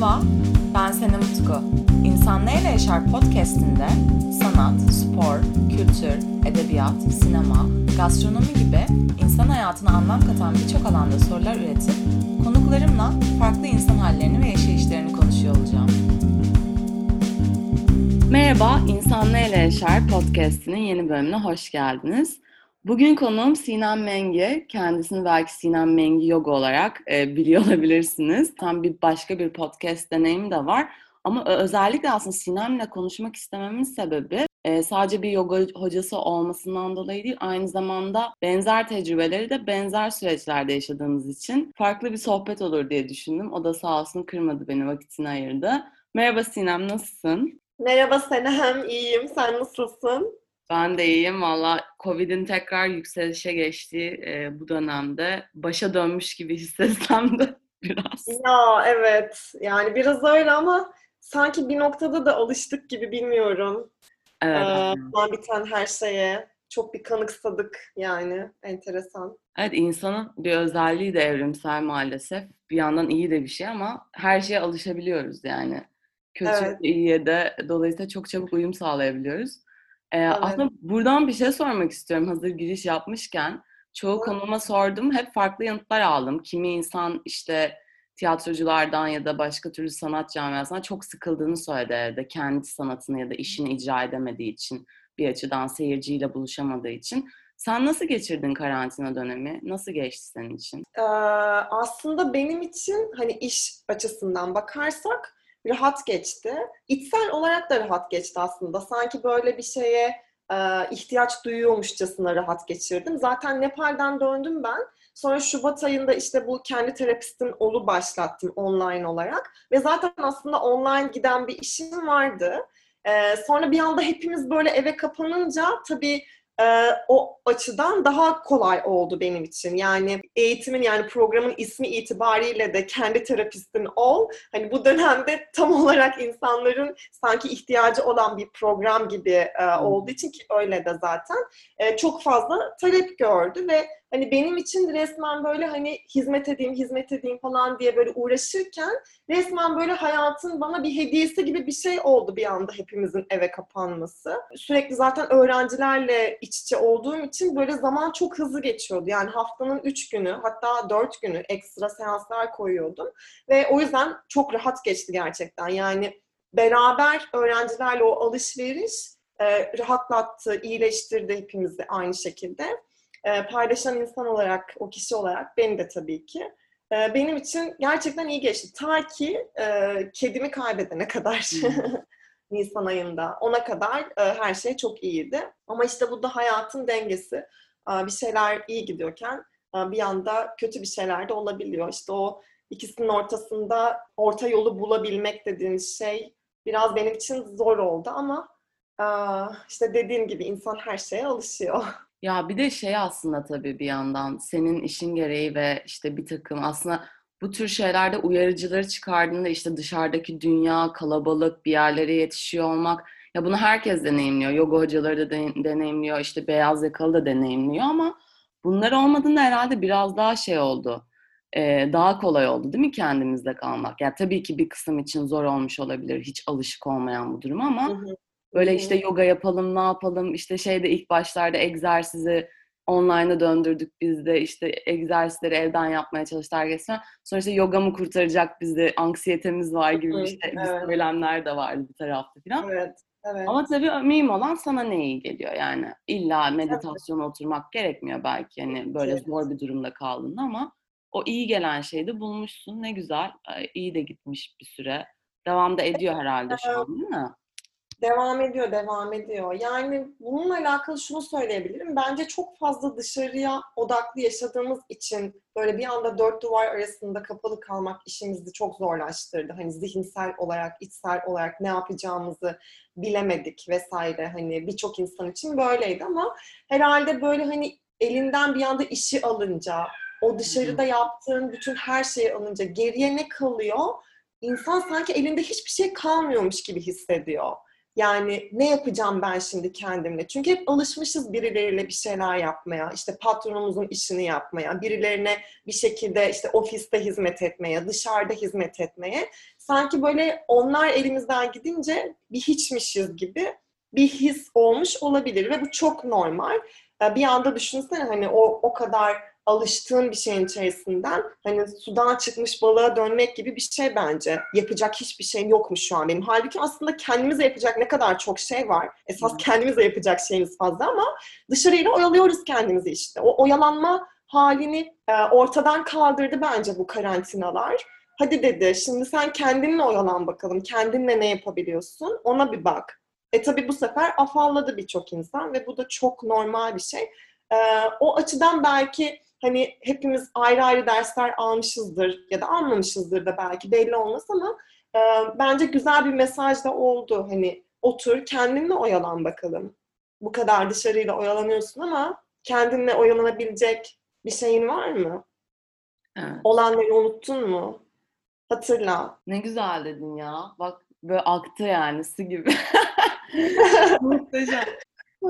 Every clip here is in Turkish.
Merhaba, ben Senem Utku. İnsan Neyle Yaşar podcastinde sanat, spor, kültür, edebiyat, sinema, gastronomi gibi insan hayatına anlam katan birçok alanda sorular üretip konuklarımla farklı insan hallerini ve yaşayışlarını konuşuyor olacağım. Merhaba, İnsan Neyle Yaşar podcastinin yeni bölümüne hoş geldiniz. Bugün konuğum Sinem Mengi. Kendisini belki Sinem Mengi Yoga olarak e, biliyor olabilirsiniz. Tam bir başka bir podcast deneyimi de var. Ama özellikle aslında Sinem'le konuşmak istememin sebebi e, sadece bir yoga hocası olmasından dolayı değil, aynı zamanda benzer tecrübeleri de benzer süreçlerde yaşadığımız için farklı bir sohbet olur diye düşündüm. O da sağ olsun kırmadı beni, vakitini ayırdı. Merhaba Sinem, nasılsın? Merhaba Senem, iyiyim. Sen nasılsın? Ben de iyiyim. Valla Covid'in tekrar yükselişe geçtiği e, bu dönemde başa dönmüş gibi hissetsem de biraz. Ya evet. Yani biraz öyle ama sanki bir noktada da alıştık gibi bilmiyorum. Evet. Ee, biten her şeye. Çok bir kanıksadık yani. Enteresan. Evet insanın bir özelliği de evrimsel maalesef. Bir yandan iyi de bir şey ama her şeye alışabiliyoruz yani. Kötü evet. iyiye de dolayısıyla çok çabuk uyum sağlayabiliyoruz. Ee, evet. Aslında buradan bir şey sormak istiyorum hazır giriş yapmışken. Çoğu evet. konuma sordum. Hep farklı yanıtlar aldım. Kimi insan işte tiyatroculardan ya da başka türlü sanat camiasından çok sıkıldığını söyledi evde. Kendi sanatını ya da işini icra edemediği için bir açıdan seyirciyle buluşamadığı için. Sen nasıl geçirdin karantina dönemi? Nasıl geçti senin için? Ee, aslında benim için hani iş açısından bakarsak rahat geçti. İçsel olarak da rahat geçti aslında. Sanki böyle bir şeye e, ihtiyaç duyuyormuşçasına rahat geçirdim. Zaten Nepal'den döndüm ben. Sonra Şubat ayında işte bu kendi terapistin olu başlattım online olarak. Ve zaten aslında online giden bir işim vardı. Ee, sonra bir anda hepimiz böyle eve kapanınca tabii e, o açıdan daha kolay oldu benim için. Yani eğitimin yani programın ismi itibariyle de kendi terapistin ol. Hani bu dönemde tam olarak insanların sanki ihtiyacı olan bir program gibi e, olduğu için ki öyle de zaten e, çok fazla talep gördü ve hani benim için resmen böyle hani hizmet edeyim, hizmet edeyim falan diye böyle uğraşırken resmen böyle hayatın bana bir hediyesi gibi bir şey oldu bir anda hepimizin eve kapanması. Sürekli zaten öğrencilerle iç içe olduğum için böyle zaman çok hızlı geçiyordu. Yani haftanın üç günü hatta dört günü ekstra seanslar koyuyordum ve o yüzden çok rahat geçti gerçekten. Yani beraber öğrencilerle o alışveriş e, rahatlattı, iyileştirdi hepimizi aynı şekilde e, paylaşan insan olarak, o kişi olarak beni de tabii ki. E, benim için gerçekten iyi geçti. Ta ki e, kedimi kaybedene kadar. Nisan ayında. Ona kadar e, her şey çok iyiydi. Ama işte bu da hayatın dengesi. E, bir şeyler iyi gidiyorken e, bir anda kötü bir şeyler de olabiliyor. İşte o ikisinin ortasında orta yolu bulabilmek dediğimiz şey biraz benim için zor oldu ama e, işte dediğim gibi insan her şeye alışıyor. Ya bir de şey aslında tabii bir yandan senin işin gereği ve işte bir takım aslında bu tür şeylerde uyarıcıları çıkardığında işte dışarıdaki dünya, kalabalık, bir yerlere yetişiyor olmak ya bunu herkes deneyimliyor. Yoga hocaları da deneyimliyor, işte beyaz yakalı da deneyimliyor ama bunlar olmadığında herhalde biraz daha şey oldu. Daha kolay oldu değil mi kendimizde kalmak? Yani tabii ki bir kısım için zor olmuş olabilir hiç alışık olmayan bu durum ama hı hı. Böyle işte yoga yapalım, ne yapalım, işte şeyde ilk başlarda egzersizi online'a döndürdük biz de işte egzersizleri evden yapmaya çalıştık herkes. Sonra işte yoga mı kurtaracak bizi, anksiyetemiz var gibi işte evet. söylemler de vardı bir tarafta falan. Evet. Evet. Ama tabii mühim olan sana ne iyi geliyor yani. İlla meditasyona evet. oturmak gerekmiyor belki hani böyle evet. zor bir durumda kaldığında ama o iyi gelen şeyi de bulmuşsun. Ne güzel. iyi de gitmiş bir süre. Devam da ediyor herhalde şu an değil mi? Devam ediyor, devam ediyor. Yani bununla alakalı şunu söyleyebilirim. Bence çok fazla dışarıya odaklı yaşadığımız için böyle bir anda dört duvar arasında kapalı kalmak işimizi çok zorlaştırdı. Hani zihinsel olarak, içsel olarak ne yapacağımızı bilemedik vesaire. Hani birçok insan için böyleydi ama herhalde böyle hani elinden bir anda işi alınca, o dışarıda yaptığın bütün her şeyi alınca geriye ne kalıyor? İnsan sanki elinde hiçbir şey kalmıyormuş gibi hissediyor. Yani ne yapacağım ben şimdi kendimle? Çünkü hep alışmışız birileriyle bir şeyler yapmaya, işte patronumuzun işini yapmaya, birilerine bir şekilde işte ofiste hizmet etmeye, dışarıda hizmet etmeye. Sanki böyle onlar elimizden gidince bir hiçmişiz gibi bir his olmuş olabilir ve bu çok normal. Ee, bir anda düşünsene hani o o kadar alıştığın bir şeyin içerisinden hani sudan çıkmış balığa dönmek gibi bir şey bence. Yapacak hiçbir şey yokmuş şu an benim. Halbuki aslında kendimize yapacak ne kadar çok şey var. Esas kendimize yapacak şeyimiz fazla ama dışarıyla oyalıyoruz kendimizi işte. O oyalanma halini e, ortadan kaldırdı bence bu karantinalar. Hadi dedi şimdi sen kendinle oyalan bakalım. Kendinle ne yapabiliyorsun? Ona bir bak. E tabi bu sefer afalladı birçok insan ve bu da çok normal bir şey. Ee, o açıdan belki hani hepimiz ayrı ayrı dersler almışızdır ya da almamışızdır da belki belli olmaz ama e, bence güzel bir mesaj da oldu. Hani otur kendinle oyalan bakalım. Bu kadar dışarıyla oyalanıyorsun ama kendinle oyalanabilecek bir şeyin var mı? Evet. Olanları unuttun mu? Hatırla. Ne güzel dedin ya. Bak böyle aktı yani su gibi. Muhteşem.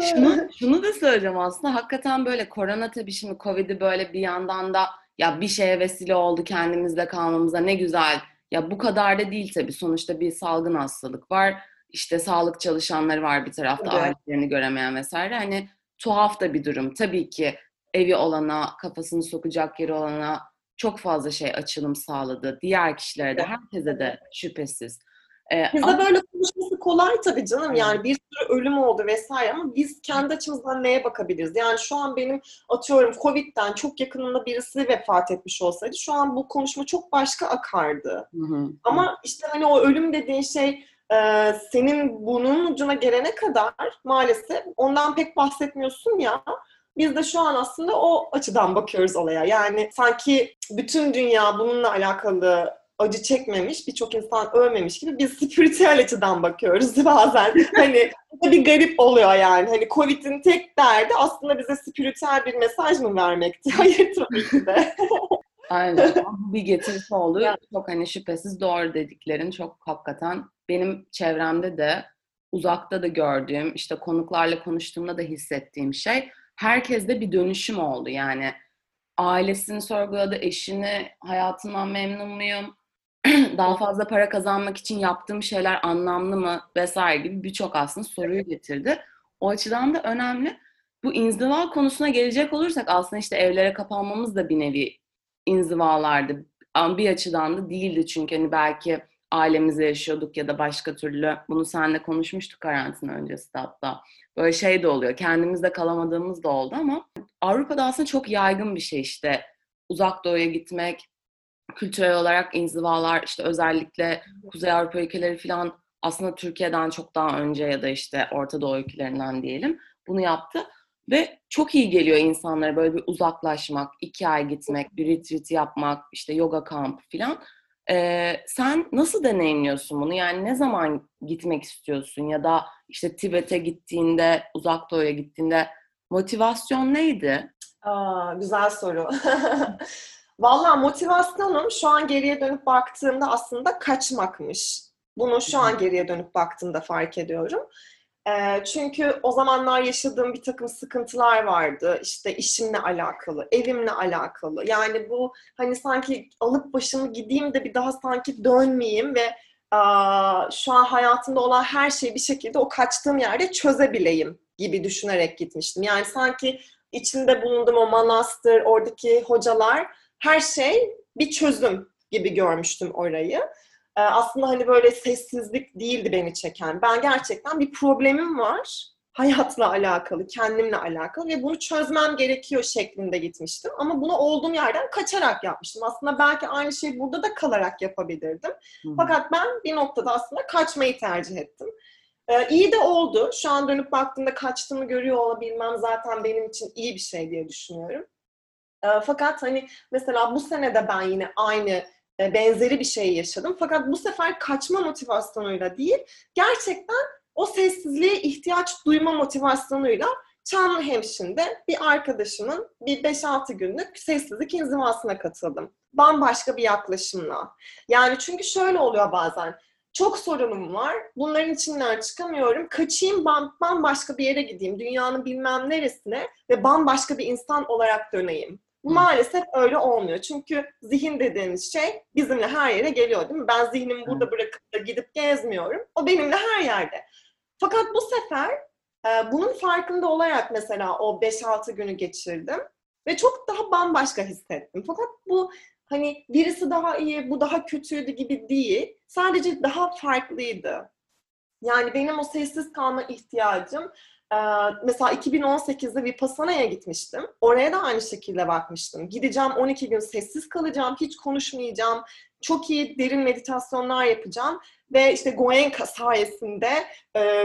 Şunu, şunu da söyleyeceğim aslında hakikaten böyle korona tabii şimdi Covid'i böyle bir yandan da ya bir şeye vesile oldu kendimizde kalmamıza ne güzel. Ya bu kadar da değil tabii sonuçta bir salgın hastalık var. İşte sağlık çalışanları var bir tarafta evet. ailelerini göremeyen vesaire. Hani tuhaf da bir durum. Tabii ki evi olana, kafasını sokacak yeri olana çok fazla şey açılım sağladı. Diğer kişilere de, herkese de şüphesiz. Ee, Bizde ama... böyle konuşması kolay tabii canım. Yani bir sürü ölüm oldu vesaire ama biz kendi açımızdan neye bakabiliriz? Yani şu an benim atıyorum Covid'den çok yakınında birisi vefat etmiş olsaydı şu an bu konuşma çok başka akardı. Hı hı. Ama işte hani o ölüm dediğin şey e, senin bunun ucuna gelene kadar maalesef ondan pek bahsetmiyorsun ya. Biz de şu an aslında o açıdan bakıyoruz olaya. Yani sanki bütün dünya bununla alakalı acı çekmemiş, birçok insan ölmemiş gibi biz spiritüel açıdan bakıyoruz bazen. hani bir garip oluyor yani. Hani Covid'in tek derdi aslında bize spiritüel bir mesaj mı vermekti? Hayır tabii ki de. Aynen. bir getirisi oldu. Yani. Çok hani şüphesiz doğru dediklerin çok hakikaten benim çevremde de uzakta da gördüğüm, işte konuklarla konuştuğumda da hissettiğim şey herkeste bir dönüşüm oldu. Yani ailesini sorguladı, eşini, hayatından memnun muyum? daha fazla para kazanmak için yaptığım şeyler anlamlı mı vesaire gibi birçok aslında soruyu getirdi. O açıdan da önemli. Bu inziva konusuna gelecek olursak aslında işte evlere kapanmamız da bir nevi inzivalardı. Ama bir açıdan da değildi çünkü hani belki ailemizle yaşıyorduk ya da başka türlü bunu seninle konuşmuştuk karantina öncesi de hatta. Böyle şey de oluyor. Kendimizde kalamadığımız da oldu ama Avrupa'da aslında çok yaygın bir şey işte uzak doğuya gitmek, kültürel olarak inzivalar işte özellikle Kuzey Avrupa ülkeleri falan aslında Türkiye'den çok daha önce ya da işte Orta Doğu ülkelerinden diyelim bunu yaptı. Ve çok iyi geliyor insanlara böyle bir uzaklaşmak, iki ay gitmek, bir retreat yapmak, işte yoga kamp falan. Ee, sen nasıl deneyimliyorsun bunu? Yani ne zaman gitmek istiyorsun? Ya da işte Tibet'e gittiğinde, Uzak Doğu'ya gittiğinde motivasyon neydi? Aa, güzel soru. Valla motivasyonum şu an geriye dönüp baktığımda aslında kaçmakmış. Bunu şu an geriye dönüp baktığımda fark ediyorum. E, çünkü o zamanlar yaşadığım bir takım sıkıntılar vardı. İşte işimle alakalı, evimle alakalı. Yani bu hani sanki alıp başımı gideyim de bir daha sanki dönmeyeyim ve şu an hayatımda olan her şeyi bir şekilde o kaçtığım yerde çözebileyim gibi düşünerek gitmiştim. Yani sanki içinde bulunduğum o manastır, oradaki hocalar her şey bir çözüm gibi görmüştüm orayı. Ee, aslında hani böyle sessizlik değildi beni çeken. Ben gerçekten bir problemim var hayatla alakalı, kendimle alakalı ve bunu çözmem gerekiyor şeklinde gitmiştim. Ama bunu olduğum yerden kaçarak yapmıştım. Aslında belki aynı şeyi burada da kalarak yapabilirdim. Hmm. Fakat ben bir noktada aslında kaçmayı tercih ettim. Ee, iyi de oldu. Şu an dönüp baktığımda kaçtığımı görüyor olabilmem zaten benim için iyi bir şey diye düşünüyorum. Fakat hani mesela bu sene de ben yine aynı benzeri bir şey yaşadım. Fakat bu sefer kaçma motivasyonuyla değil, gerçekten o sessizliğe ihtiyaç duyma motivasyonuyla Çamlıhemşin'de bir arkadaşımın bir 5-6 günlük sessizlik inzivasına katıldım. Bambaşka bir yaklaşımla. Yani çünkü şöyle oluyor bazen. çok sorunum var. Bunların içinden çıkamıyorum. Kaçayım bambaşka bir yere gideyim. Dünyanın bilmem neresine ve bambaşka bir insan olarak döneyim. Maalesef öyle olmuyor. Çünkü zihin dediğimiz şey bizimle her yere geliyor değil mi? Ben zihnimi burada bırakıp da gidip gezmiyorum. O benimle her yerde. Fakat bu sefer e, bunun farkında olarak mesela o 5-6 günü geçirdim. Ve çok daha bambaşka hissettim. Fakat bu hani birisi daha iyi, bu daha kötüydü gibi değil. Sadece daha farklıydı. Yani benim o sessiz kalma ihtiyacım mesela 2018'de Vipassana'ya gitmiştim. Oraya da aynı şekilde bakmıştım. Gideceğim 12 gün sessiz kalacağım, hiç konuşmayacağım. Çok iyi derin meditasyonlar yapacağım. Ve işte Goenka sayesinde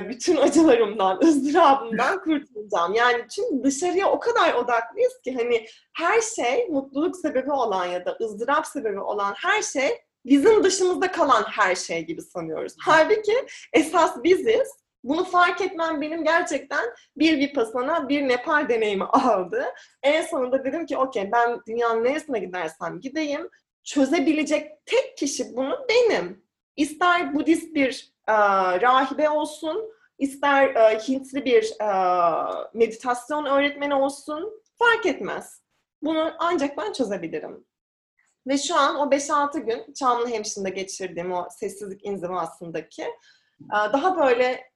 bütün acılarımdan, ızdırabımdan kurtulacağım. Yani çünkü dışarıya o kadar odaklıyız ki hani her şey mutluluk sebebi olan ya da ızdırap sebebi olan her şey bizim dışımızda kalan her şey gibi sanıyoruz. Halbuki esas biziz bunu fark etmem benim gerçekten bir Vipassana, bir Nepal deneyimi aldı. En sonunda dedim ki okey ben dünyanın neresine gidersem gideyim çözebilecek tek kişi bunu benim. İster Budist bir e, rahibe olsun, ister e, Hintli bir e, meditasyon öğretmeni olsun fark etmez. Bunu ancak ben çözebilirim. Ve şu an o 5-6 gün Çamlıhemşin'de geçirdiğim o sessizlik inzivasındaki daha böyle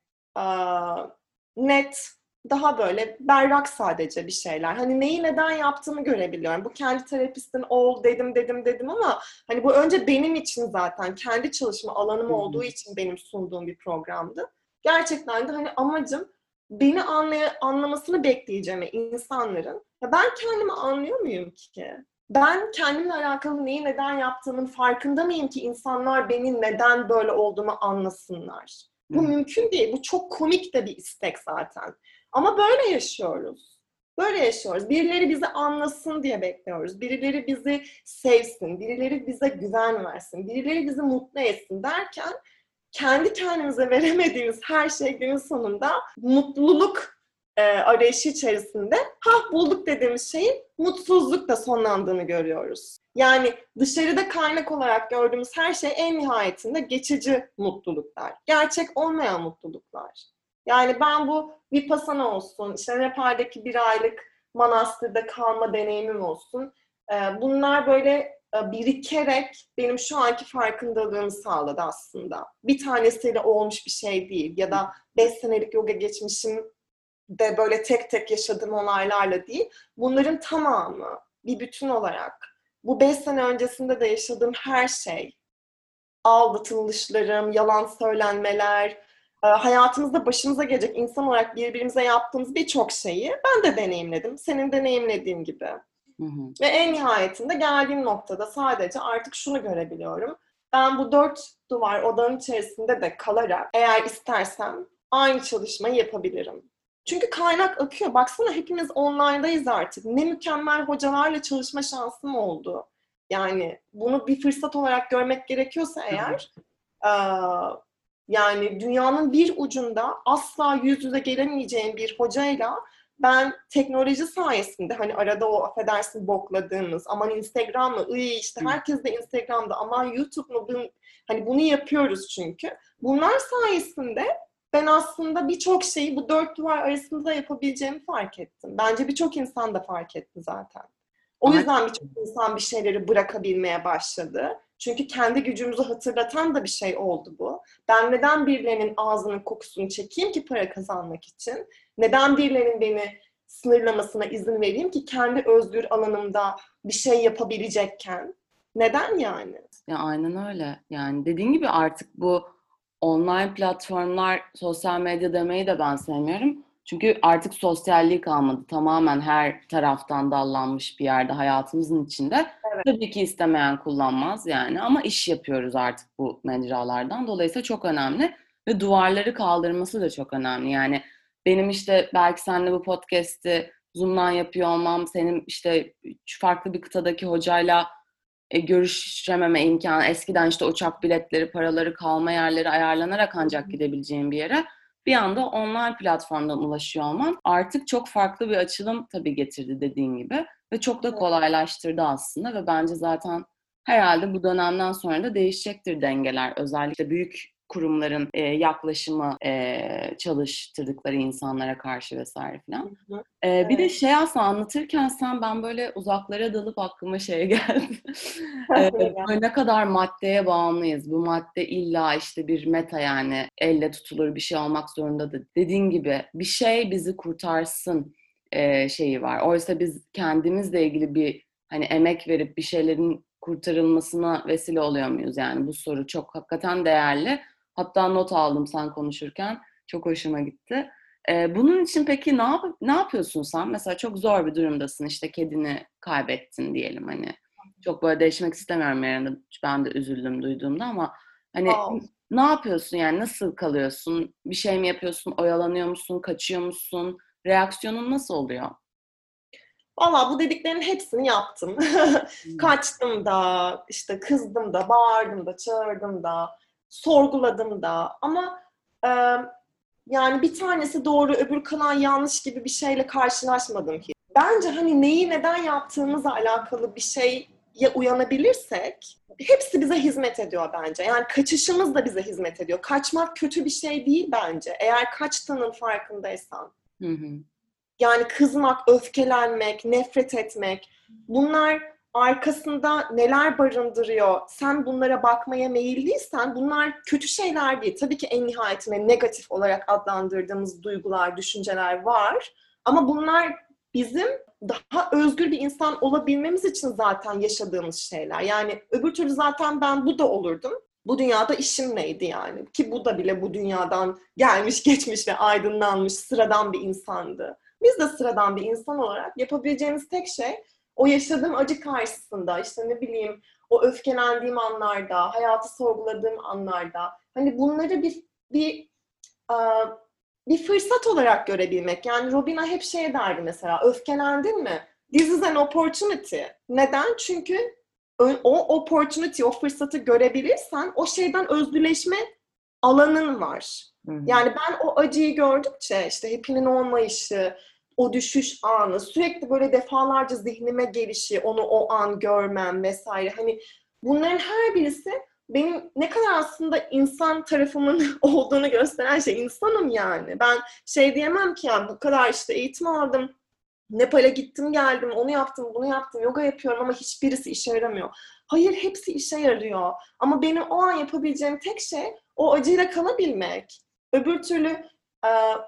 net, daha böyle berrak sadece bir şeyler. Hani neyi neden yaptığımı görebiliyorum. Bu kendi terapistin ol dedim dedim dedim ama hani bu önce benim için zaten kendi çalışma alanım olduğu için benim sunduğum bir programdı. Gerçekten de hani amacım beni anlay anlamasını bekleyeceğim insanların. Ya ben kendimi anlıyor muyum ki? Ben kendimle alakalı neyi neden yaptığımın farkında mıyım ki insanlar benim neden böyle olduğumu anlasınlar? Bu mümkün değil. Bu çok komik de bir istek zaten. Ama böyle yaşıyoruz. Böyle yaşıyoruz. Birileri bizi anlasın diye bekliyoruz. Birileri bizi sevsin, birileri bize güven versin, birileri bizi mutlu etsin derken kendi kendimize veremediğimiz her şey günün sonunda mutluluk e, arayışı içerisinde ha bulduk dediğimiz şeyin mutsuzlukla sonlandığını görüyoruz. Yani dışarıda kaynak olarak gördüğümüz her şey en nihayetinde geçici mutluluklar. Gerçek olmayan mutluluklar. Yani ben bu Vipassana olsun, işte Nepal'deki bir aylık manastırda kalma deneyimim olsun. E, bunlar böyle e, birikerek benim şu anki farkındalığımı sağladı aslında. Bir tanesiyle olmuş bir şey değil ya da beş senelik yoga geçmişim de böyle tek tek yaşadığım olaylarla değil. Bunların tamamı bir bütün olarak bu beş sene öncesinde de yaşadığım her şey, aldatılışlarım, yalan söylenmeler, e, hayatımızda başımıza gelecek insan olarak birbirimize yaptığımız birçok şeyi ben de deneyimledim. Senin deneyimlediğin gibi. Hı hı. Ve en nihayetinde geldiğim noktada sadece artık şunu görebiliyorum. Ben bu dört duvar odanın içerisinde de kalarak eğer istersem aynı çalışmayı yapabilirim. Çünkü kaynak akıyor. Baksana hepimiz online'dayız artık. Ne mükemmel hocalarla çalışma şansım oldu. Yani bunu bir fırsat olarak görmek gerekiyorsa eğer e, yani dünyanın bir ucunda asla yüz yüze gelemeyeceğim bir hocayla ben teknoloji sayesinde hani arada o affedersin bokladığımız aman Instagram mı iyi işte herkes de Instagram'da aman YouTube mu bunu, hani bunu yapıyoruz çünkü. Bunlar sayesinde ben aslında birçok şeyi bu dört duvar arasında yapabileceğimi fark ettim. Bence birçok insan da fark etti zaten. O yüzden birçok insan bir şeyleri bırakabilmeye başladı. Çünkü kendi gücümüzü hatırlatan da bir şey oldu bu. Ben neden birilerinin ağzının kokusunu çekeyim ki para kazanmak için? Neden birilerinin beni sınırlamasına izin vereyim ki kendi özgür alanımda bir şey yapabilecekken? Neden yani? Ya aynen öyle. Yani dediğin gibi artık bu online platformlar, sosyal medya demeyi de ben sevmiyorum. Çünkü artık sosyalliği kalmadı. Tamamen her taraftan dallanmış bir yerde hayatımızın içinde. Evet. Tabii ki istemeyen kullanmaz yani ama iş yapıyoruz artık bu mecralardan. Dolayısıyla çok önemli ve duvarları kaldırması da çok önemli. Yani benim işte belki seninle bu podcast'i Zoom'dan yapıyor olmam, senin işte farklı bir kıtadaki hocayla e, görüşememe imkanı, eskiden işte uçak biletleri, paraları, kalma yerleri ayarlanarak ancak gidebileceğim bir yere bir anda online platformdan ulaşıyor olman artık çok farklı bir açılım tabii getirdi dediğin gibi ve çok da kolaylaştırdı aslında ve bence zaten herhalde bu dönemden sonra da değişecektir dengeler. Özellikle büyük kurumların e, yaklaşımı e, çalıştırdıkları insanlara karşı vesaire falan. E, bir de şey aslında anlatırken sen ben böyle uzaklara dalıp aklıma şey geldi. e, böyle ne kadar maddeye bağımlıyız. Bu madde illa işte bir meta yani elle tutulur bir şey olmak zorunda da. Dediğin gibi bir şey bizi kurtarsın e, şeyi var. Oysa biz kendimizle ilgili bir hani emek verip bir şeylerin kurtarılmasına vesile oluyor muyuz? Yani bu soru çok hakikaten değerli. Hatta not aldım sen konuşurken. Çok hoşuma gitti. Ee, bunun için peki ne yap ne yapıyorsun sen? Mesela çok zor bir durumdasın. İşte kedini kaybettin diyelim hani. Çok böyle değişmek istemiyorum yarın ben de üzüldüm duyduğumda ama hani wow. ne yapıyorsun yani nasıl kalıyorsun? Bir şey mi yapıyorsun? Oyalanıyor musun? Kaçıyor musun? Reaksiyonun nasıl oluyor? Valla bu dediklerin hepsini yaptım. Kaçtım da, işte kızdım da, bağırdım da, çağırdım da, sorguladım da. Ama e, yani bir tanesi doğru, öbür kalan yanlış gibi bir şeyle karşılaşmadım ki. Bence hani neyi neden yaptığımızla alakalı bir şeye uyanabilirsek hepsi bize hizmet ediyor bence. Yani kaçışımız da bize hizmet ediyor. Kaçmak kötü bir şey değil bence. Eğer kaçtığının farkındaysan. Hı hı. Yani kızmak, öfkelenmek, nefret etmek bunlar arkasında neler barındırıyor? Sen bunlara bakmaya meyilliysen bunlar kötü şeyler değil. Tabii ki en nihayetinde negatif olarak adlandırdığımız duygular, düşünceler var. Ama bunlar bizim daha özgür bir insan olabilmemiz için zaten yaşadığımız şeyler. Yani öbür türlü zaten ben bu da olurdum. Bu dünyada işim neydi yani? Ki bu da bile bu dünyadan gelmiş, geçmiş ve aydınlanmış sıradan bir insandı. Biz de sıradan bir insan olarak yapabileceğimiz tek şey o yaşadığım acı karşısında işte ne bileyim o öfkelendiğim anlarda, hayatı sorguladığım anlarda hani bunları bir bir bir fırsat olarak görebilmek. Yani Robina hep şey derdi mesela, öfkelendin mi? This is an opportunity. Neden? Çünkü o opportunity, o fırsatı görebilirsen o şeyden özgürleşme alanın var. Yani ben o acıyı gördükçe işte hepinin olmayışı, o düşüş anı, sürekli böyle defalarca zihnime gelişi, onu o an görmem vesaire. Hani bunların her birisi benim ne kadar aslında insan tarafımın olduğunu gösteren şey. insanım yani. Ben şey diyemem ki yani bu kadar işte eğitim aldım, Nepal'e gittim geldim, onu yaptım, bunu yaptım, yoga yapıyorum ama hiçbirisi işe yaramıyor. Hayır hepsi işe yarıyor. Ama benim o an yapabileceğim tek şey o acıyla kalabilmek. Öbür türlü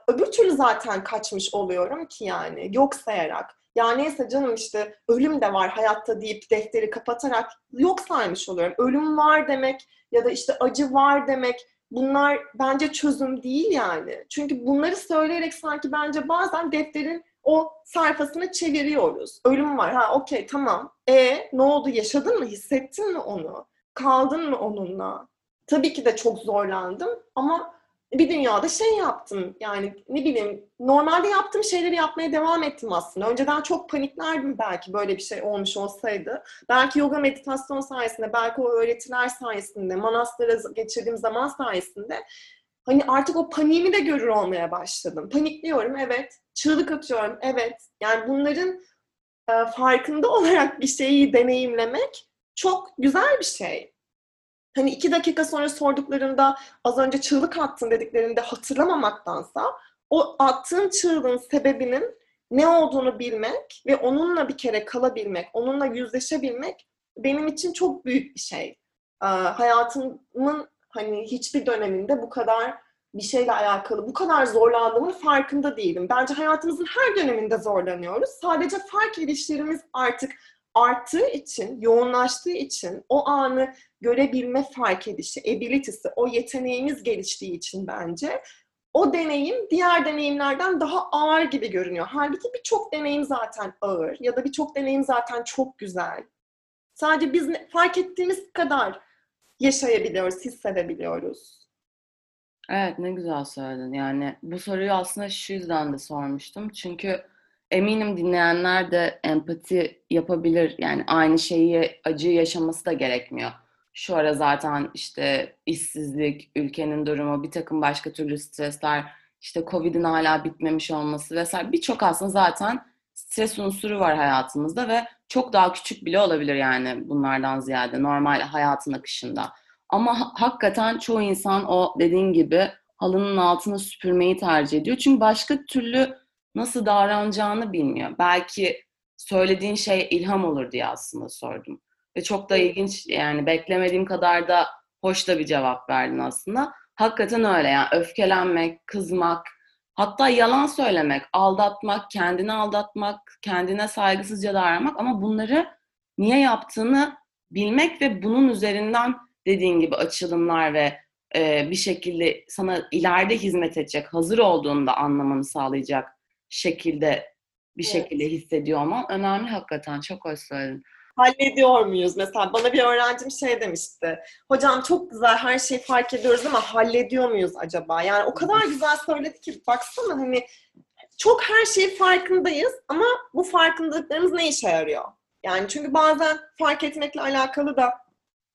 öbür türlü zaten kaçmış oluyorum ki yani yok sayarak. Ya neyse canım işte ölüm de var hayatta deyip defteri kapatarak yok saymış oluyorum. Ölüm var demek ya da işte acı var demek bunlar bence çözüm değil yani. Çünkü bunları söyleyerek sanki bence bazen defterin o sayfasını çeviriyoruz. Ölüm var. Ha okey tamam. E ne oldu? Yaşadın mı? Hissettin mi onu? Kaldın mı onunla? Tabii ki de çok zorlandım ama bir dünyada şey yaptım. Yani ne bileyim normalde yaptığım şeyleri yapmaya devam ettim aslında. Önceden çok paniklerdim belki böyle bir şey olmuş olsaydı. Belki yoga meditasyon sayesinde, belki o öğretiler sayesinde, manastıra geçirdiğim zaman sayesinde hani artık o paniğimi de görür olmaya başladım. Panikliyorum evet, çığlık atıyorum evet. Yani bunların farkında olarak bir şeyi deneyimlemek çok güzel bir şey hani iki dakika sonra sorduklarında az önce çığlık attın dediklerinde hatırlamamaktansa o attığın çığlığın sebebinin ne olduğunu bilmek ve onunla bir kere kalabilmek, onunla yüzleşebilmek benim için çok büyük bir şey. Ee, hayatımın hani hiçbir döneminde bu kadar bir şeyle alakalı bu kadar zorlandığımın farkında değilim. Bence hayatımızın her döneminde zorlanıyoruz. Sadece fark edişlerimiz artık arttığı için, yoğunlaştığı için o anı görebilme fark edişi, ability'si, o yeteneğimiz geliştiği için bence o deneyim diğer deneyimlerden daha ağır gibi görünüyor. Halbuki birçok deneyim zaten ağır ya da birçok deneyim zaten çok güzel. Sadece biz fark ettiğimiz kadar yaşayabiliyoruz, hissedebiliyoruz. Evet ne güzel söyledin. Yani bu soruyu aslında şu yüzden de sormuştum. Çünkü eminim dinleyenler de empati yapabilir. Yani aynı şeyi acı yaşaması da gerekmiyor. Şu ara zaten işte işsizlik, ülkenin durumu, bir takım başka türlü stresler, işte Covid'in hala bitmemiş olması vesaire birçok aslında zaten stres unsuru var hayatımızda ve çok daha küçük bile olabilir yani bunlardan ziyade normal hayatın akışında. Ama ha- hakikaten çoğu insan o dediğin gibi halının altını süpürmeyi tercih ediyor. Çünkü başka türlü nasıl davranacağını bilmiyor. Belki söylediğin şey ilham olur diye aslında sordum. Ve çok da ilginç yani beklemediğim kadar da hoş da bir cevap verdin aslında. Hakikaten öyle yani öfkelenmek, kızmak, hatta yalan söylemek, aldatmak, kendini aldatmak, kendine saygısızca davranmak ama bunları niye yaptığını bilmek ve bunun üzerinden dediğin gibi açılımlar ve e, bir şekilde sana ileride hizmet edecek, hazır olduğunu da anlamanı sağlayacak şekilde bir Evet. şekilde hissediyor olman önemli hakikaten. Çok hoş söyledin. Hallediyor muyuz? Mesela bana bir öğrencim şey demişti. Hocam çok güzel her şeyi fark ediyoruz ama hallediyor muyuz acaba? Yani o kadar güzel söyledi ki baksana hani çok her şeyi farkındayız ama bu farkındalıklarımız ne işe yarıyor? Yani çünkü bazen fark etmekle alakalı da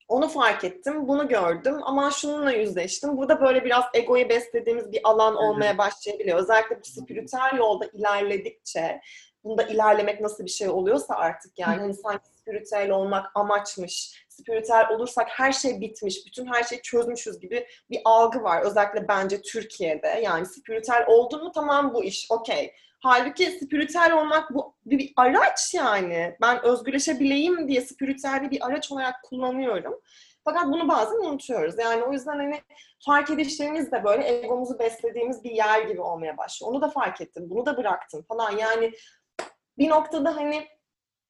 onu fark ettim, bunu gördüm ama şununla yüzleştim. Burada böyle biraz egoyu beslediğimiz bir alan olmaya başlayabiliyor. Özellikle bu spiritüel yolda ilerledikçe, bunda ilerlemek nasıl bir şey oluyorsa artık yani hani sanki spiritüel olmak amaçmış, spiritüel olursak her şey bitmiş, bütün her şeyi çözmüşüz gibi bir algı var. Özellikle bence Türkiye'de. Yani spiritüel oldun mu tamam bu iş, okey. Halbuki spiritüel olmak bu bir, araç yani. Ben özgürleşebileyim diye spiritüeli bir araç olarak kullanıyorum. Fakat bunu bazen unutuyoruz. Yani o yüzden hani fark edişlerimiz de böyle egomuzu beslediğimiz bir yer gibi olmaya başlıyor. Onu da fark ettim, bunu da bıraktım falan. Yani bir noktada hani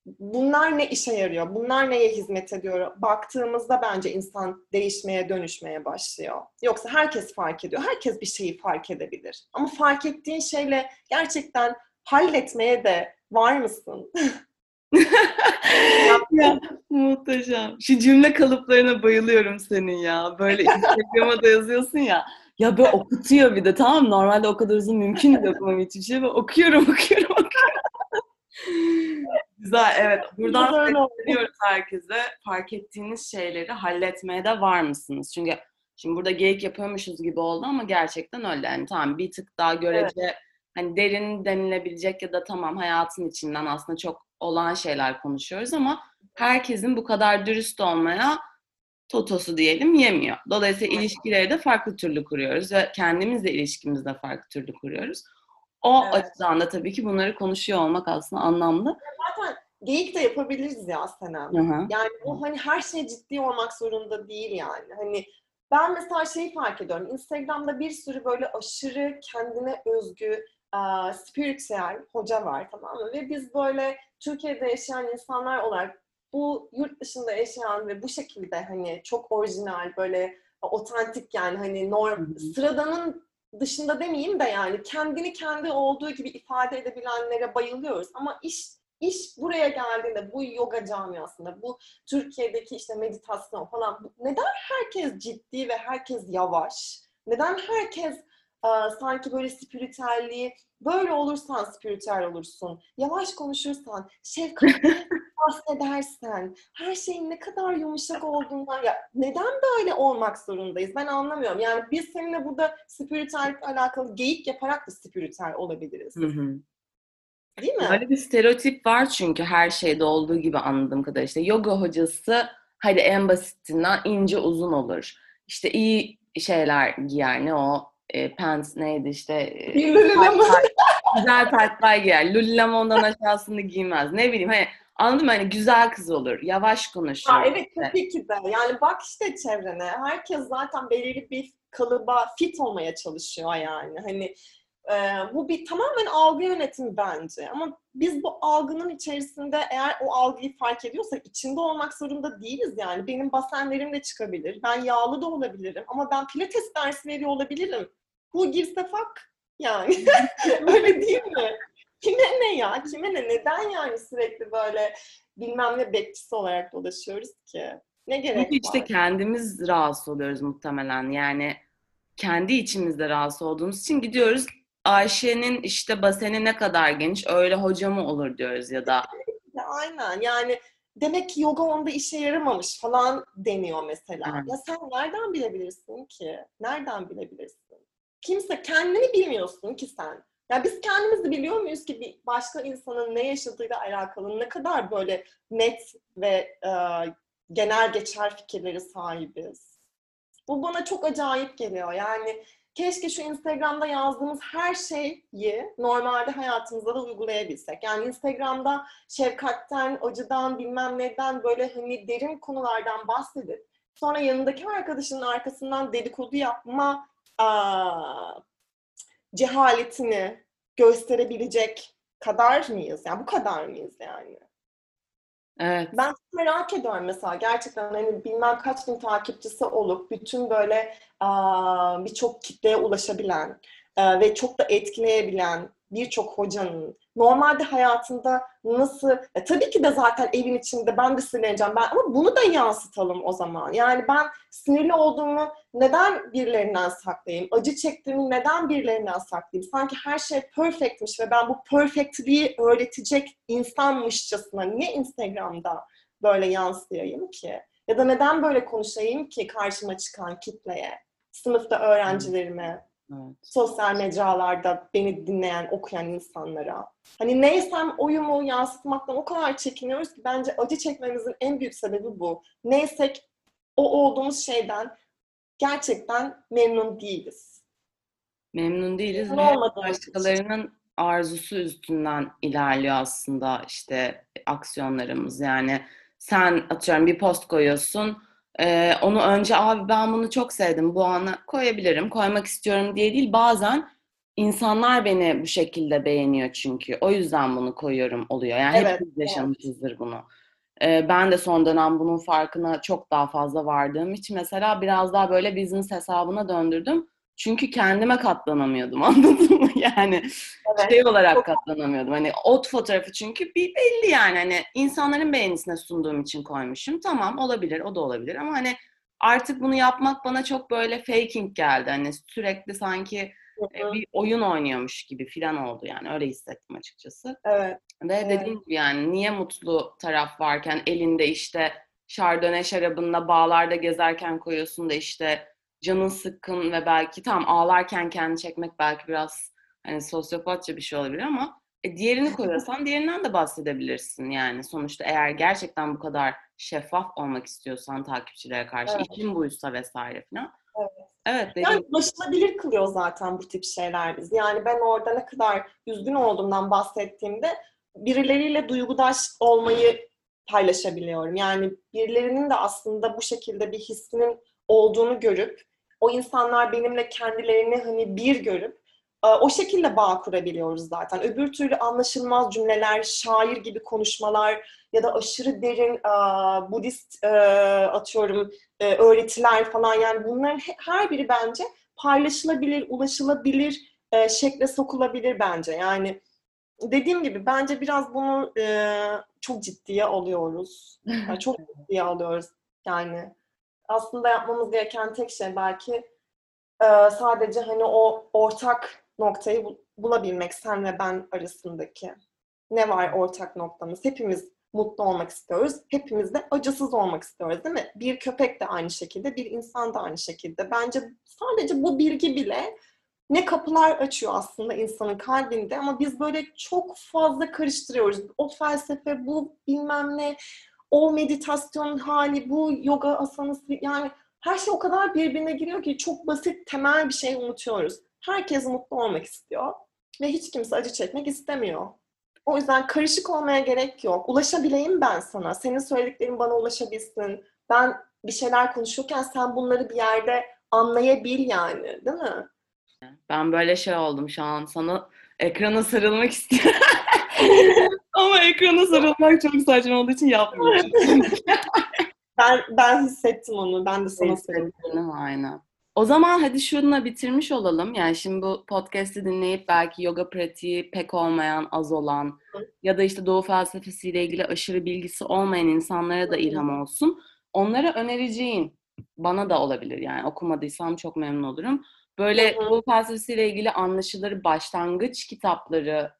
bunlar ne işe yarıyor? Bunlar neye hizmet ediyor? Baktığımızda bence insan değişmeye, dönüşmeye başlıyor. Yoksa herkes fark ediyor. Herkes bir şeyi fark edebilir. Ama fark ettiğin şeyle gerçekten halletmeye de var mısın? ya, muhteşem. Şu cümle kalıplarına bayılıyorum senin ya. Böyle Instagram'a da yazıyorsun ya. Ya böyle okutuyor bir de tamam mı? Normalde o kadar uzun mümkün değil okumam hiçbir şey. Okuyorum, okuyorum, okuyorum. Güzel, evet. Buradan sesleniyoruz herkese. Fark ettiğiniz şeyleri halletmeye de var mısınız? Çünkü şimdi burada geyik yapıyormuşuz gibi oldu ama gerçekten öyle. Yani tamam bir tık daha görece hani derin denilebilecek ya da tamam hayatın içinden aslında çok olan şeyler konuşuyoruz ama herkesin bu kadar dürüst olmaya totosu diyelim yemiyor. Dolayısıyla ilişkileri de farklı türlü kuruyoruz ve kendimizle ilişkimizi de farklı türlü kuruyoruz. O Evet. açıdan da tabii ki bunları konuşuyor olmak aslında anlamlı. Zaten geyik de yapabiliriz ya Senem. Hı hı. Yani bu hani her şey ciddi olmak zorunda değil yani. Hani ben mesela şeyi fark ediyorum. Instagram'da bir sürü böyle aşırı kendine özgü uh, spiritüel hoca var tamam mı? Ve biz böyle Türkiye'de yaşayan insanlar olarak bu yurt dışında yaşayan ve bu şekilde hani çok orijinal böyle otantik yani hani norm, sıradanın dışında demeyeyim de yani kendini kendi olduğu gibi ifade edebilenlere bayılıyoruz. Ama iş iş buraya geldiğinde bu yoga camiasında, bu Türkiye'deki işte meditasyon falan neden herkes ciddi ve herkes yavaş? Neden herkes e, sanki böyle spiritüelliği böyle olursan spiritüel olursun. Yavaş konuşursan, şefkatli bahsedersen, her şeyin ne kadar yumuşak olduğundan ya neden böyle olmak zorundayız? Ben anlamıyorum. Yani biz seninle burada spiritüellikle alakalı geyik yaparak da spiritüel olabiliriz. Hı hı. Değil mi? Böyle bir stereotip var çünkü her şeyde olduğu gibi anladığım kadarıyla. İşte yoga hocası hadi en basitinden ince uzun olur. İşte iyi şeyler giyer. Ne o? E, pants neydi işte? e, Lululemon. güzel taytlar giyer. Lululemon'dan aşağısını giymez. Ne bileyim hani anladın mı? Hani güzel kız olur. Yavaş konuşur. Ha, evet işte. tabii ki de. Yani bak işte çevrene. Herkes zaten belirli bir kalıba fit olmaya çalışıyor yani. Hani e, bu bir tamamen algı yönetimi bence. Ama biz bu algının içerisinde eğer o algıyı fark ediyorsak içinde olmak zorunda değiliz yani. Benim basenlerim de çıkabilir. Ben yağlı da olabilirim. Ama ben pilates dersi veriyor olabilirim. Who gives a fuck? Yani. Öyle değil mi? Kime ne ya? Kime ne? Neden yani sürekli böyle bilmem ne bekçisi olarak dolaşıyoruz ki? Ne gerek Çünkü işte var? kendimiz rahatsız oluyoruz muhtemelen. Yani kendi içimizde rahatsız olduğumuz için gidiyoruz. Ayşe'nin işte baseni ne kadar geniş öyle hoca mı olur diyoruz ya da aynen yani demek ki yoga onda işe yaramamış falan deniyor mesela. Evet. Ya sen nereden bilebilirsin ki? Nereden bilebilirsin? Kimse kendini bilmiyorsun ki sen. Ya biz kendimizi biliyor muyuz ki bir başka insanın ne yaşadığıyla alakalı ne kadar böyle net ve e, genel geçer fikirleri sahibiz? Bu bana çok acayip geliyor. Yani keşke şu Instagram'da yazdığımız her şeyi normalde hayatımızda da uygulayabilsek. Yani Instagram'da şefkatten, acıdan, bilmem neden böyle hani derin konulardan bahsedip sonra yanındaki arkadaşının arkasından dedikodu yapma aa, cehaletini gösterebilecek kadar mıyız? Yani bu kadar mıyız yani? Evet. Ben merak ediyorum mesela gerçekten hani bilmem kaç bin takipçisi olup bütün böyle birçok kitleye ulaşabilen ve çok da etkileyebilen birçok hocanın normalde hayatında nasıl e, tabii ki de zaten evin içinde ben de sinirleneceğim ben ama bunu da yansıtalım o zaman. Yani ben sinirli olduğumu neden birilerinden saklayayım? Acı çektiğimi neden birilerinden saklayayım? Sanki her şey perfectmiş ve ben bu perfectliği öğretecek insanmışçasına niye Instagram'da böyle yansıyayım ki? Ya da neden böyle konuşayım ki karşıma çıkan kitleye, sınıfta öğrencilerime, Evet. Sosyal mecralarda beni dinleyen, okuyan insanlara. Hani neysem oyumu yansıtmaktan o kadar çekiniyoruz ki bence acı çekmemizin en büyük sebebi bu. Neysek o olduğumuz şeyden gerçekten memnun değiliz. Memnun değiliz ve başkalarının arzusu üstünden ilerliyor aslında işte aksiyonlarımız. Yani sen atıyorum bir post koyuyorsun, ee, onu önce abi ben bunu çok sevdim bu ana koyabilirim, koymak istiyorum diye değil. Bazen insanlar beni bu şekilde beğeniyor çünkü. O yüzden bunu koyuyorum oluyor. Yani evet, hepimiz yaşamışızdır evet. bunu. Ee, ben de son dönem bunun farkına çok daha fazla vardığım için mesela biraz daha böyle business hesabına döndürdüm. Çünkü kendime katlanamıyordum anladın mı? Yani evet. şey olarak katlanamıyordum. Hani ot fotoğrafı çünkü bir belli yani hani insanların beğenisine sunduğum için koymuşum. Tamam olabilir o da olabilir ama hani artık bunu yapmak bana çok böyle faking geldi. Hani sürekli sanki Hı-hı. bir oyun oynuyormuş gibi filan oldu yani öyle hissettim açıkçası. Evet. Ve evet. dediğim gibi yani niye mutlu taraf varken elinde işte şardone şarabınla bağlarda gezerken koyuyorsun da işte canın sıkkın ve belki tam ağlarken kendi çekmek belki biraz hani sosyopatça bir şey olabilir ama e, diğerini koyarsan diğerinden de bahsedebilirsin yani. Sonuçta eğer gerçekten bu kadar şeffaf olmak istiyorsan takipçilere karşı evet. işin buysa vesaire falan. Evet. Evet, dediğim... Yani ulaşılabilir kılıyor zaten bu tip şeyler biz. Yani ben orada ne kadar üzgün olduğumdan bahsettiğimde birileriyle duygudaş olmayı paylaşabiliyorum. Yani birilerinin de aslında bu şekilde bir hissinin olduğunu görüp o insanlar benimle kendilerini hani bir görüp e, o şekilde bağ kurabiliyoruz zaten. Öbür türlü anlaşılmaz cümleler, şair gibi konuşmalar ya da aşırı derin uh, Budist uh, atıyorum öğretiler falan yani bunların her biri bence paylaşılabilir, ulaşılabilir şekle sokulabilir bence. Yani dediğim gibi bence biraz bunu çok ciddiye alıyoruz. Yani çok ciddiye alıyoruz yani aslında yapmamız gereken tek şey belki e, sadece hani o ortak noktayı bulabilmek sen ve ben arasındaki. Ne var ortak noktamız? Hepimiz mutlu olmak istiyoruz. Hepimiz de acısız olmak istiyoruz değil mi? Bir köpek de aynı şekilde, bir insan da aynı şekilde. Bence sadece bu bilgi bile ne kapılar açıyor aslında insanın kalbinde ama biz böyle çok fazla karıştırıyoruz. O felsefe, bu bilmem ne, o meditasyon hali, bu yoga asanası yani her şey o kadar birbirine giriyor ki çok basit temel bir şey unutuyoruz. Herkes mutlu olmak istiyor ve hiç kimse acı çekmek istemiyor. O yüzden karışık olmaya gerek yok. Ulaşabileyim ben sana. Senin söylediklerin bana ulaşabilsin. Ben bir şeyler konuşurken sen bunları bir yerde anlayabil yani, değil mi? Ben böyle şey oldum şu an sana ekrana sarılmak istiyorum. Ama ekrana sarılmak çok saçma olduğu için yapmıyorum. ben, ben hissettim onu. Ben de sana sarıldım. Aynen. O zaman hadi şununla bitirmiş olalım. Yani şimdi bu podcast'i dinleyip belki yoga pratiği pek olmayan, az olan ya da işte doğu felsefesiyle ilgili aşırı bilgisi olmayan insanlara da ilham olsun. Onlara önereceğin bana da olabilir yani okumadıysam çok memnun olurum. Böyle doğu felsefesiyle ilgili anlaşılır başlangıç kitapları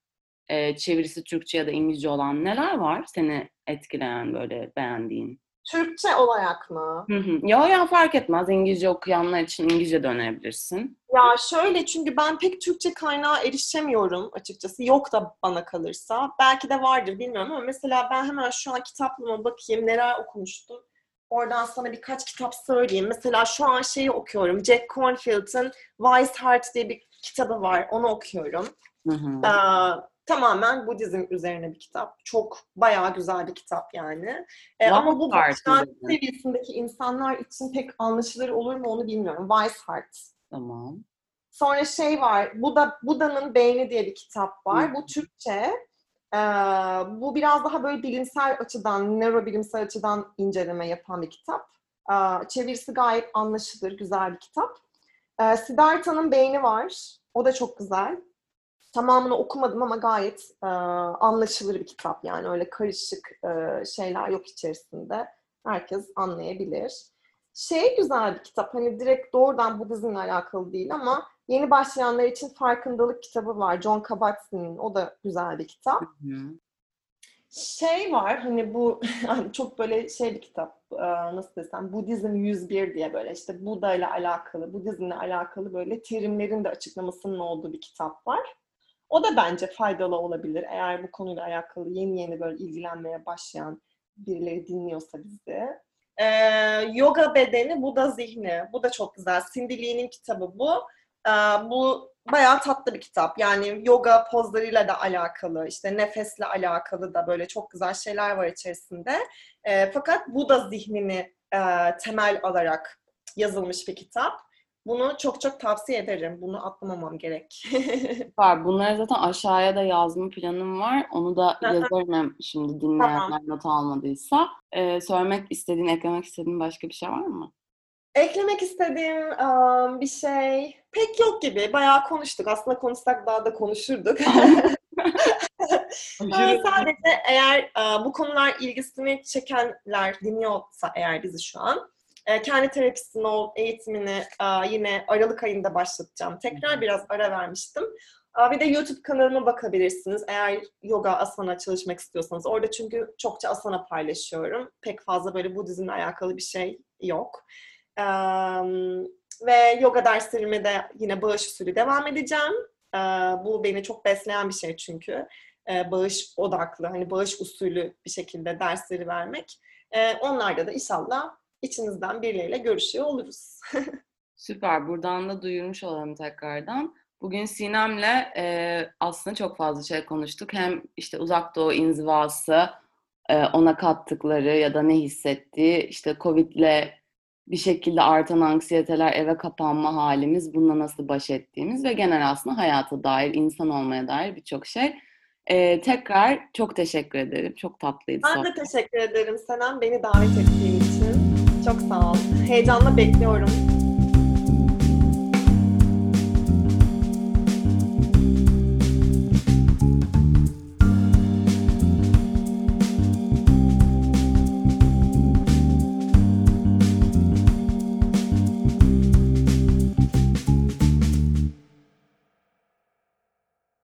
e, çevirisi Türkçe ya da İngilizce olan neler var seni etkileyen böyle beğendiğin? Türkçe olarak mı? Hı hı. Ya ya fark etmez. İngilizce okuyanlar için İngilizce de önerebilirsin. Ya şöyle çünkü ben pek Türkçe kaynağa erişemiyorum açıkçası. Yok da bana kalırsa. Belki de vardır bilmiyorum ama mesela ben hemen şu an kitaplığıma bakayım neler okumuştum. Oradan sana birkaç kitap söyleyeyim. Mesela şu an şeyi okuyorum. Jack Cornfield'ın Wise Heart diye bir kitabı var. Onu okuyorum. Hı hı. Ee, tamamen Budizm üzerine bir kitap. Çok bayağı güzel bir kitap yani. Ee, ama bu Başlangıç seviyesindeki insanlar için pek anlaşılır olur mu onu bilmiyorum. Wise Heart. Tamam. Sonra şey var, Buda, Buda'nın Beyni diye bir kitap var. Hı. Bu Türkçe. Ee, bu biraz daha böyle bilimsel açıdan, nörobilimsel açıdan inceleme yapan bir kitap. Ee, çevirisi gayet anlaşılır, güzel bir kitap. Ee, Siddhartha'nın Beyni var. O da çok güzel. Tamamını okumadım ama gayet e, anlaşılır bir kitap. Yani öyle karışık e, şeyler yok içerisinde. Herkes anlayabilir. Şey güzel bir kitap. Hani direkt doğrudan Budizmle alakalı değil ama yeni başlayanlar için farkındalık kitabı var. John Kabat-Zinn'in. O da güzel bir kitap. Hı hı. Şey var hani bu çok böyle şey bir kitap e, nasıl desem Budizm 101 diye böyle işte Buda ile alakalı, Budizmle alakalı böyle terimlerin de açıklamasının olduğu bir kitap var. O da bence faydalı olabilir eğer bu konuyla alakalı yeni yeni böyle ilgilenmeye başlayan birileri dinliyorsa bizi. Ee, yoga bedeni, Buda zihni. Bu da çok güzel. Cindy Lee'nin kitabı bu. Ee, bu bayağı tatlı bir kitap. Yani yoga pozlarıyla da alakalı, işte nefesle alakalı da böyle çok güzel şeyler var içerisinde. Ee, fakat Buda zihnini e, temel alarak yazılmış bir kitap. Bunu çok çok tavsiye ederim. Bunu atlamamam gerek. Var. Bunları zaten aşağıya da yazma planım var. Onu da yazarım şimdi dinleyenler not almadıysa. Ee, söylemek istediğin, eklemek istediğin başka bir şey var mı? Eklemek istediğim um, bir şey pek yok gibi. Bayağı konuştuk. Aslında konuşsak daha da konuşurduk. Sadece eğer bu konular ilgisini çekenler dinliyorsa eğer bizi şu an e, kendi terapistin ol eğitimini e, yine Aralık ayında başlatacağım. Tekrar biraz ara vermiştim. E, Bir de YouTube kanalıma bakabilirsiniz eğer yoga, asana çalışmak istiyorsanız. Orada çünkü çokça asana paylaşıyorum. Pek fazla böyle Budizmle alakalı bir şey yok. E, Ve yoga derslerime de yine bağış usulü devam edeceğim. E, Bu beni çok besleyen bir şey çünkü e, bağış odaklı, hani bağış usulü bir şekilde dersleri vermek. E, onlarda da inşallah içinizden birileriyle görüşüyor oluruz. Süper. Buradan da duyurmuş olalım tekrardan. Bugün Sinem'le e, aslında çok fazla şey konuştuk. Hem işte uzak doğu inzivası, e, ona kattıkları ya da ne hissettiği, işte Covid'le bir şekilde artan anksiyeteler, eve kapanma halimiz, bununla nasıl baş ettiğimiz ve genel aslında hayata dair, insan olmaya dair birçok şey. E, tekrar çok teşekkür ederim. Çok tatlıydı Ben de sohbet. teşekkür ederim Senem beni davet ettiğin için. Çok sağ ol. Heyecanla bekliyorum.